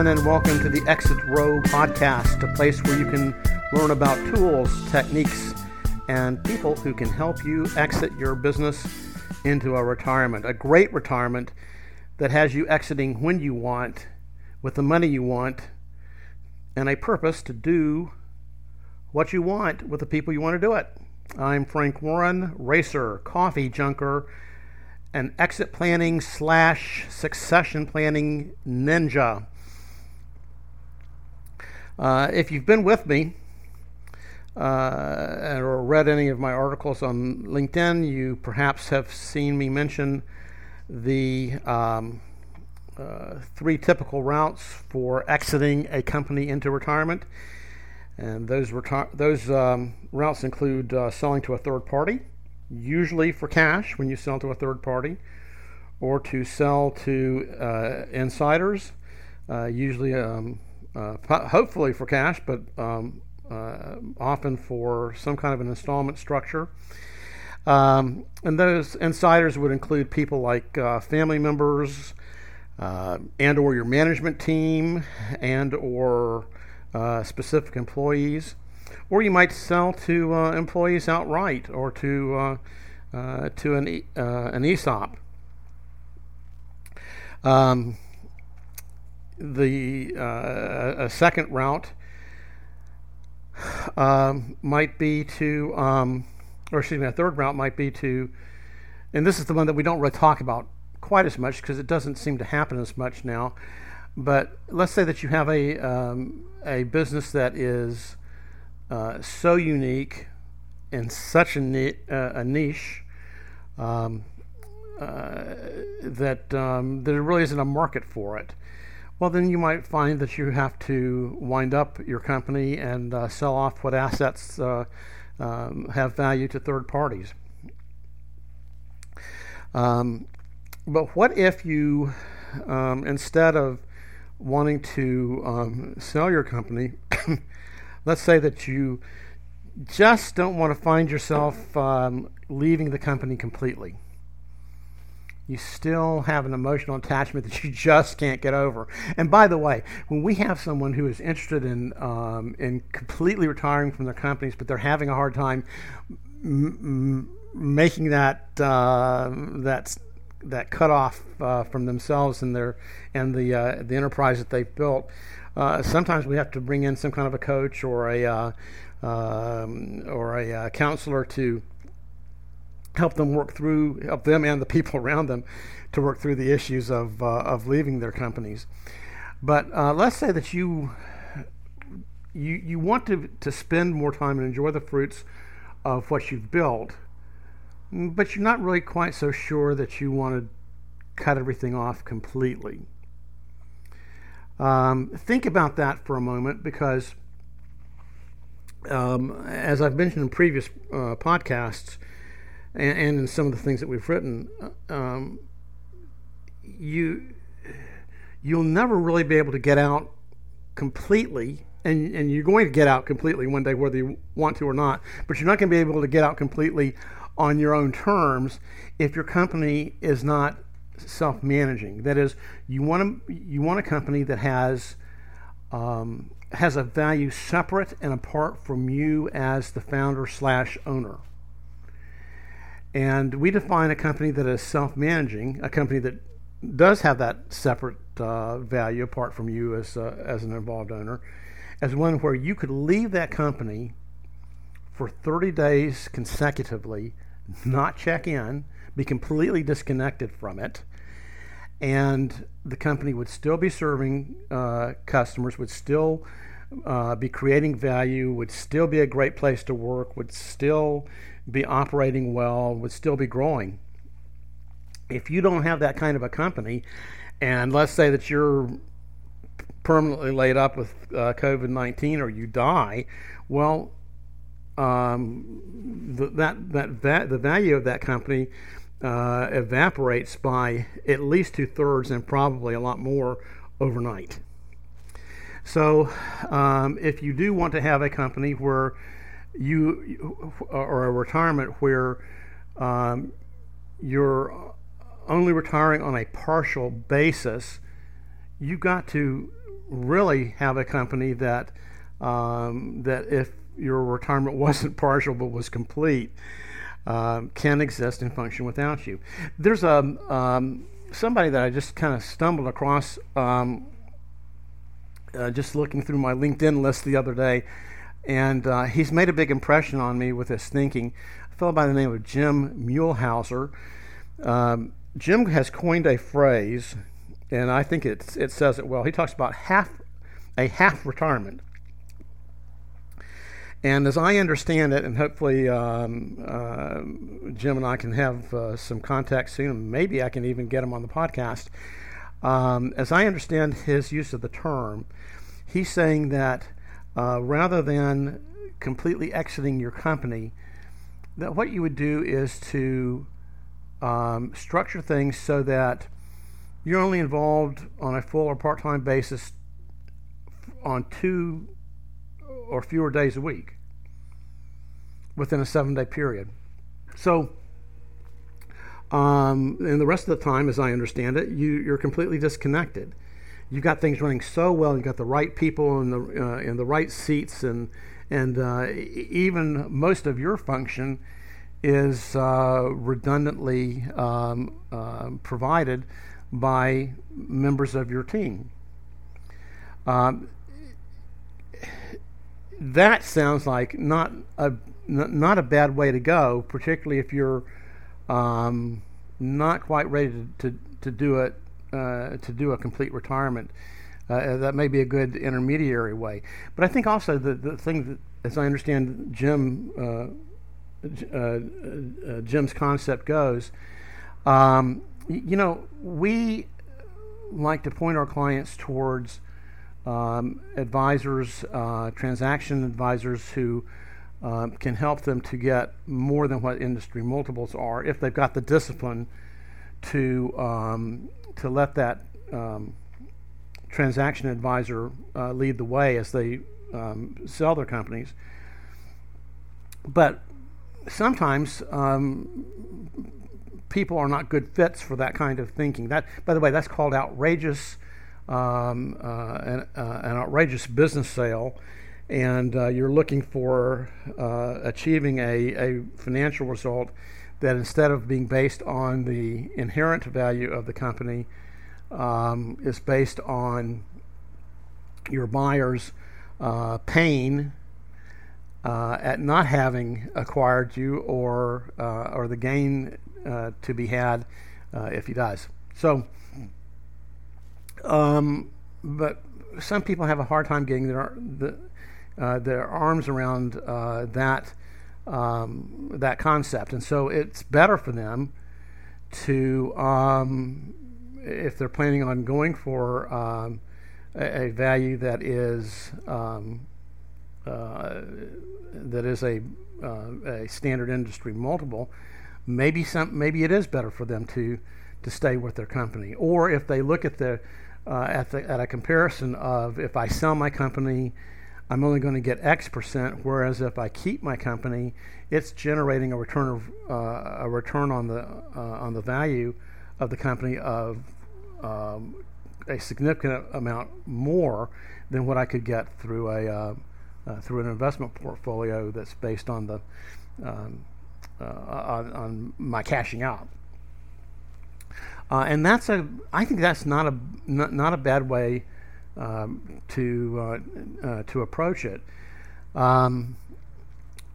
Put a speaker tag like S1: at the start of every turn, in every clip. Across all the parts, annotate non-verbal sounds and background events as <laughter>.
S1: Everyone, and welcome to the Exit Row podcast, a place where you can learn about tools, techniques, and people who can help you exit your business into a retirement, a great retirement that has you exiting when you want, with the money you want, and a purpose to do what you want with the people you want to do it. I'm Frank Warren, racer, coffee junker, an exit planning slash succession planning ninja. Uh, if you've been with me uh, or read any of my articles on LinkedIn, you perhaps have seen me mention the um, uh, three typical routes for exiting a company into retirement. And those, reti- those um, routes include uh, selling to a third party, usually for cash when you sell to a third party, or to sell to uh, insiders, uh, usually, um, hopefully for cash, but um, uh, often for some kind of an installment structure. Um, and those insiders would include people like uh, family members, and or your management team, and or uh, specific employees, or you might sell to uh, employees outright or to uh, uh to an uh, an ESOP. Um, the uh, a second route um, might be to, um, or excuse me, a third route might be to, and this is the one that we don't really talk about quite as much because it doesn't seem to happen as much now. But let's say that you have a um, a business that is uh, so unique and such a, ni- uh, a niche um, uh, that um, there really isn't a market for it. Well, then you might find that you have to wind up your company and uh, sell off what assets uh, um, have value to third parties. Um, but what if you, um, instead of wanting to um, sell your company, <coughs> let's say that you just don't want to find yourself um, leaving the company completely. You still have an emotional attachment <laughs> that you just can't get over. And by the way, when we have someone who is interested in um, in completely retiring from their companies, but they're having a hard time m- m- making that uh, that that cut off uh, from themselves and their and the uh, the enterprise that they've built. Uh, sometimes we have to bring in some kind of a coach or a uh, um, or a uh, counselor to help them work through help them and the people <laughs> around them to work through the issues of uh, of leaving their companies. But let's say that you you you want to to spend more time and enjoy the fruits of what you've built but you're not really quite so sure that you want to cut everything off completely. Um, think about that for a moment because, um, as I've mentioned in previous uh, podcasts and, and, in some of the things that we've written, uh, um, you you'll never really be able to get out completely and, and you're going to get out completely one day whether you want to or not but you're not going to be able to get out completely on your own terms if your company is not self-managing. That is, you want a, you want a company that has um, has a value separate and apart from you as the founder slash owner. And we define a company that is self-managing, a company that does have that separate uh, value apart from you as uh, as an involved owner, as one where you could leave that company for 30 days consecutively not check in, be completely disconnected from it, and the company would still be serving uh, customers, would still uh, be creating value, would still be a great place to work, would still be operating well, would still be growing. If you don't have that kind of a company, and let's say that you're permanently laid up with uh, COVID 19 or you die, well, um, the, that that the value of that company uh, evaporates by at least two thirds and probably a lot more overnight. So, um, if you do want to have a company where you or a retirement where um, you're only retiring on a partial basis, you got to really have a company that um, that if your retirement <laughs> wasn't partial but was complete, uh, can exist and function without you. There's a um, somebody that I just kind of stumbled across um, uh, just looking through my LinkedIn list the other day, and uh, he's made a big impression on me with his thinking. A fellow by the name of Jim Muehlhauser. Um, Jim has coined a phrase, and I think it it says it well. He talks about half a half retirement. And as I understand it, and hopefully um, uh, Jim and I can have uh, some contact soon, maybe I can even get him on the podcast. Um, as I understand his use of the term, he's saying that uh, rather than completely exiting your company, that what you would do is to um, structure things so that you're only involved on a full or part time basis on two or fewer days a week within a seven day period. So, um, and the rest of the time, as I understand it, you, you're completely disconnected. You've got things running so well. You've got the right people in the uh, in the right seats, and and uh, even most of your function is uh, redundantly um, uh, provided by members of your team. Um, that sounds like not a not a bad way to go, particularly if you're um, not quite ready to, to, to do it uh, to do a complete retirement. Uh, that may be a good intermediary way. But I think also the, the thing that, as I understand Jim uh, uh, uh, Jim's concept goes, um, you know, we like to point our clients towards um, advisors, uh, transaction advisors who um, can help them to get more than what industry multiples are if they've got the discipline to um, to let that um, transaction advisor uh, lead the way as they um, sell their companies. But sometimes um, people are not good fits for that kind of thinking. That, by the way, that's called outrageous, um, uh, an, uh, an, outrageous business sale, and uh, you're looking for uh, achieving a, a financial result that instead of being based on the inherent value of the company, um, is based on your buyer's uh, pain uh, at not having acquired you or uh, or the gain uh, to be had uh, if he does. So, um, but some people have a hard time getting their the, uh, their arms around that um, that concept, and so it's better for them to um, if they're planning on going for um, a, a, value that is um, uh, that is a uh, a standard industry multiple, maybe some maybe it is better for them to to stay with their company. Or if they look at the uh, at the at a comparison of if I sell my company, I'm only going to get X percent, whereas if I keep my company, it's generating a return of uh, a return on the uh, on the value of the company of um, a significant amount more than what I could get through a uh, uh, through an investment portfolio that's based on the um, uh, on, on, my cashing out. Uh, and that's a I think that's not a not, not a bad way um, to uh, uh, to approach it. Um,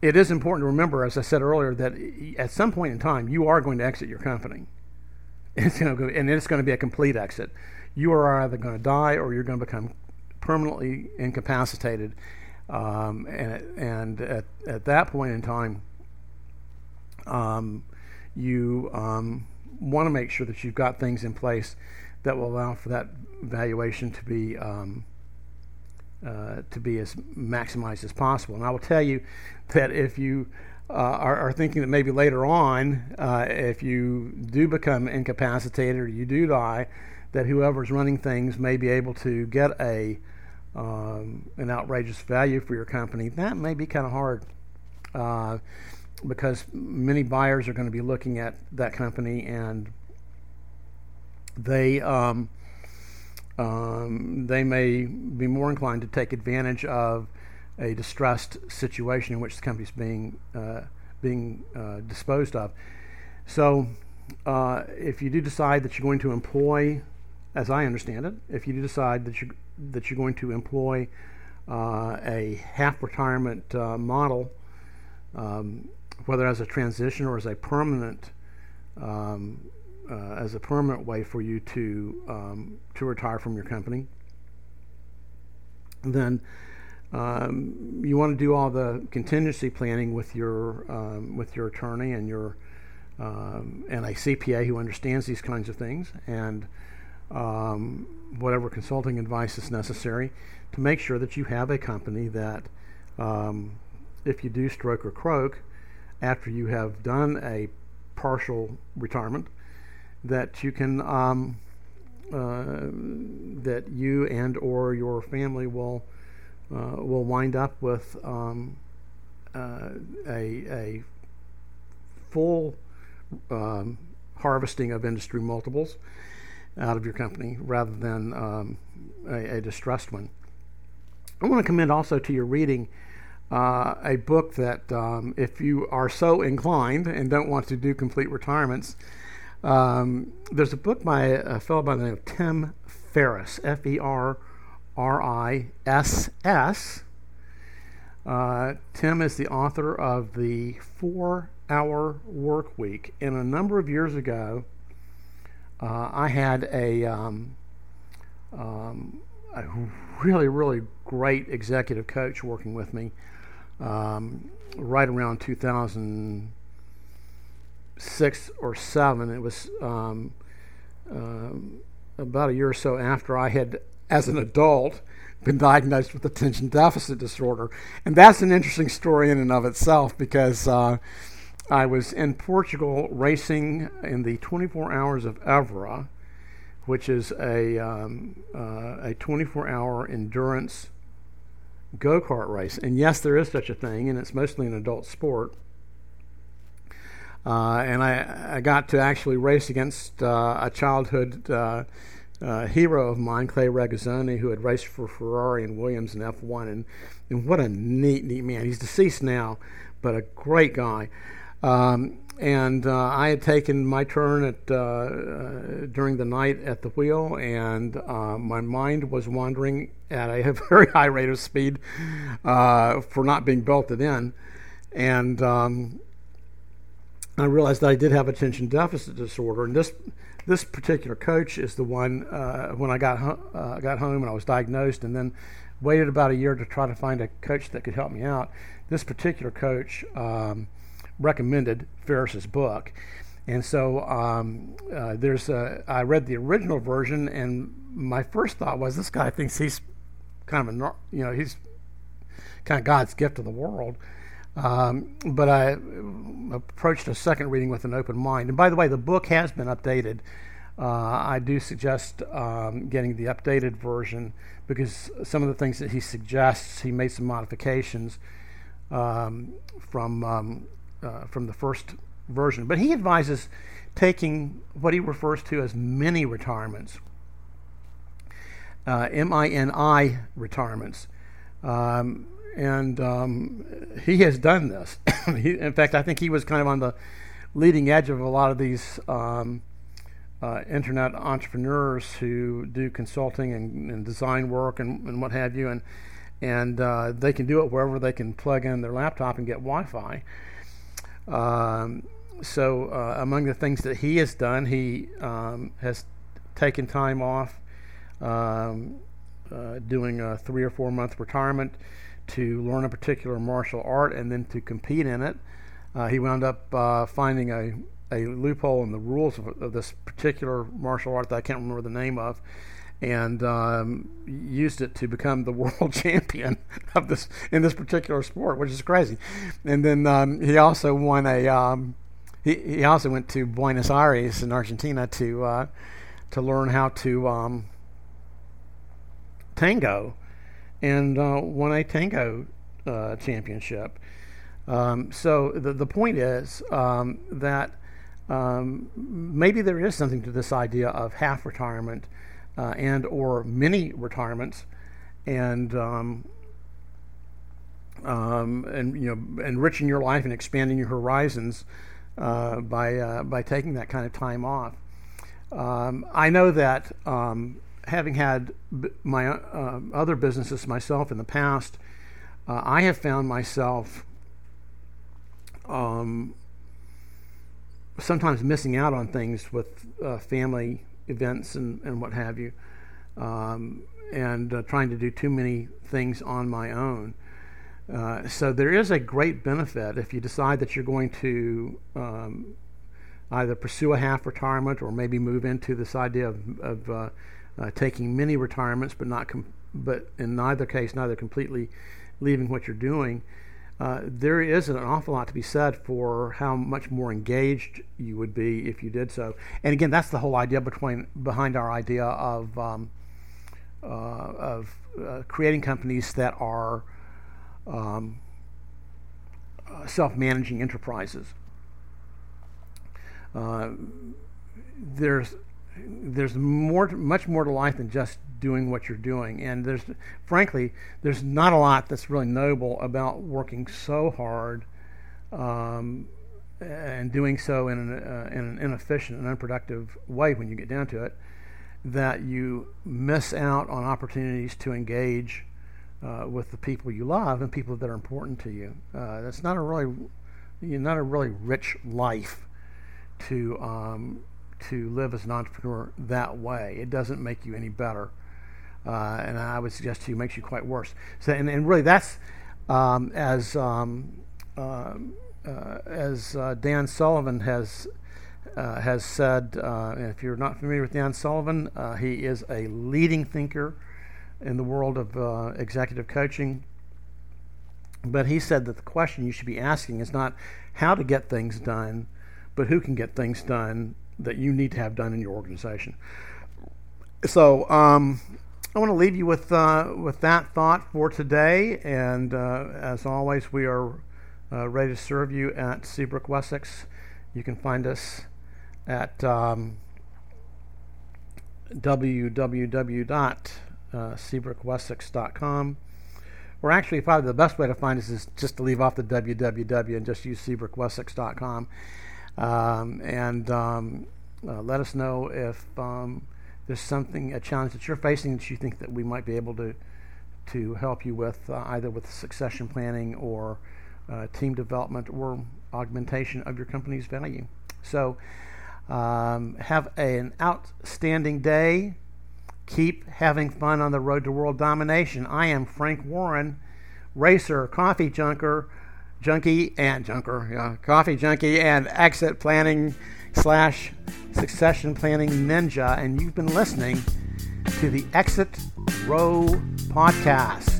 S1: it is important to remember, as I said earlier, that at some point in time you are going to exit your company. <laughs> It's going to go, and it's going to be a complete exit. You are either going to die or you're going to become permanently incapacitated um, and and at, at that point in time, um, you um, want to make sure that you've got things in place that will allow for that valuation to be um, uh, to be as maximized as possible. And I will tell you that if you uh, are, are, thinking that maybe later on, uh, if you do become incapacitated or you do die, that whoever's running things may be able to get a um, an outrageous value for your company, that may be kind of hard uh, because many buyers are going to be looking at that company and they um, um, they may be more inclined to take advantage of a distressed situation in which the company is being uh, being uh, disposed of. So, uh, if you do decide that you're going to employ, as I understand it, if you do decide that you that you're going to employ uh, a half retirement uh, model, um, whether as a transition or as a permanent um, uh, as a permanent way for you to um, to retire from your company, then um, you want to do all the contingency planning with your um, with your attorney and your um, and a CPA who understands these kinds of things and um, whatever consulting advice is necessary to make sure that you have a company that um, if you do stroke or croak after you have done a partial retirement that you can um, uh, that you and or your family will uh, will wind up with um, uh, a, a full um, harvesting of industry multiples out of your company rather than um, a, a, distressed one. I want to commend also to your reading uh, a book that, um, if you are so inclined and don't want to do complete retirements, um, there's a book by a fellow by the name of Tim Ferriss, F E R R I S S. Uh, Tim is the author of the Four Hour Work Week. And a number of years ago, uh, I had a, um, um, a really, really great executive coach working with me um, right around 2006 or 7. It was um, uh, about a year or so after I had as an adult been diagnosed with attention deficit disorder. And that's an interesting story in and of itself because uh, I was in Portugal racing in the 24 Hours of Evora, which is a, um, uh, a 24 hour endurance go kart race. And yes, there is such a thing, and it's mostly an adult sport. Uh, and I, I got to actually race against uh, a childhood uh, uh, hero of mine, Clay Regazzoni, who had raced for Ferrari and Williams in F1. And, and what a neat, neat man. He's deceased now, but a great guy. Um, and uh, I had taken my turn at uh, during the night at the wheel, and my mind was wandering at a <laughs> very high rate of speed for not being belted in, and um, I realized that I did have attention deficit disorder, and this this particular coach is the one uh, when I got uh, got home and I was diagnosed, and then waited about a year to try to find a coach that could help me out. This particular coach um, recommended Ferriss's book, and so um, uh, there's a, I read the original version, and my first thought was this guy thinks he's kind of a you know he's kind of God's gift to the world. Um, but I approached a second reading with an open mind. And by the way, the book has been updated. Uh, I do suggest um, getting the updated version because some of the things that he suggests, he made some modifications um, from um, uh, from the first version. But he advises taking what he refers to as mini retirements, uh, M-I-N-I retirements. Um, and um, he has done this. <coughs> he, in fact, I think he was kind of on the leading edge of a lot of these um, uh, internet entrepreneurs who do consulting and, and design work and, and, what have you, and and uh, they can do it wherever they can plug in their laptop and get Wi-Fi. Um, so, uh, among the things that he has done, he um, has taken time off, um, uh, doing a three or four month retirement to learn a particular martial art and then to compete in it. Uh, he wound up uh, finding a, a loophole in the rules of, of, this particular martial art that I can't remember the name of, and um, used it to become the <laughs> world champion of this in this particular sport, which is crazy. And then um, he also won a. Um, he, he also went to Buenos Aires in Argentina to uh, to learn how to um, tango and uh, won a tango uh, championship. Um, so the the point is um, that um, maybe there is something to this idea of half retirement uh, and or mini retirements, and um, um, and you know enriching your life and expanding your horizons uh, by uh, by taking that kind of time off. Um, I know that um, having had my uh, other businesses myself in the past, uh, I have found myself um, sometimes missing out on things with uh, family events and, and what have you, um, and uh, trying to do too many things on my own. Uh, so there is a great benefit if you decide that you're going to um, either pursue a half retirement or maybe move into this idea of, of uh, taking many retirements, but not com- but in neither case, neither completely leaving what you're doing. Uh, there is an awful lot to be said for how much more engaged you would be if you did so. And again, that's the whole idea between behind our idea of um, uh, of uh, creating companies that are um, uh, self-managing enterprises. Uh, there's there's more, much more to life than just doing what you're doing, and there's, frankly, there's not a lot that's really noble about working so hard, um, and doing so in an, uh, in an inefficient and unproductive way when you get down to it, that you miss out on opportunities to engage uh, with the people you love and people that are important to you. Uh, that's not a really, you not a really rich life to um, to live as an entrepreneur that way. It doesn't make you any better, uh, and I would suggest to you makes you quite worse. So, and, and really, that's um, as um, uh, uh, as uh, Dan Sullivan has. has said, and if you're not familiar with Dan Sullivan, he is a leading thinker in the world of uh, executive coaching. But he said that the question you should be asking is not how to get things done, but who can get things done that you need to have done in your organization. So um, I want to leave you with uh, with that thought for today. And uh, as always, we are uh, ready to serve you at Seabrook Wessex. You can find us at um, www uh, Or actually, probably the best way to find us is just to leave off the www and just use SeabrookWessex.com. Um, and um, uh, let us know if um, there's something, a challenge that you're facing that you think that we might be able to to help you with, uh, either with succession planning or uh, team development or augmentation of your company's value. So, um, have an outstanding day keep having fun on the road to world domination. I am Frank Warren, racer, coffee junker, junkie, and junker, yeah, coffee junkie, and exit planning slash succession planning ninja, and you've been listening to the Exit Row podcast.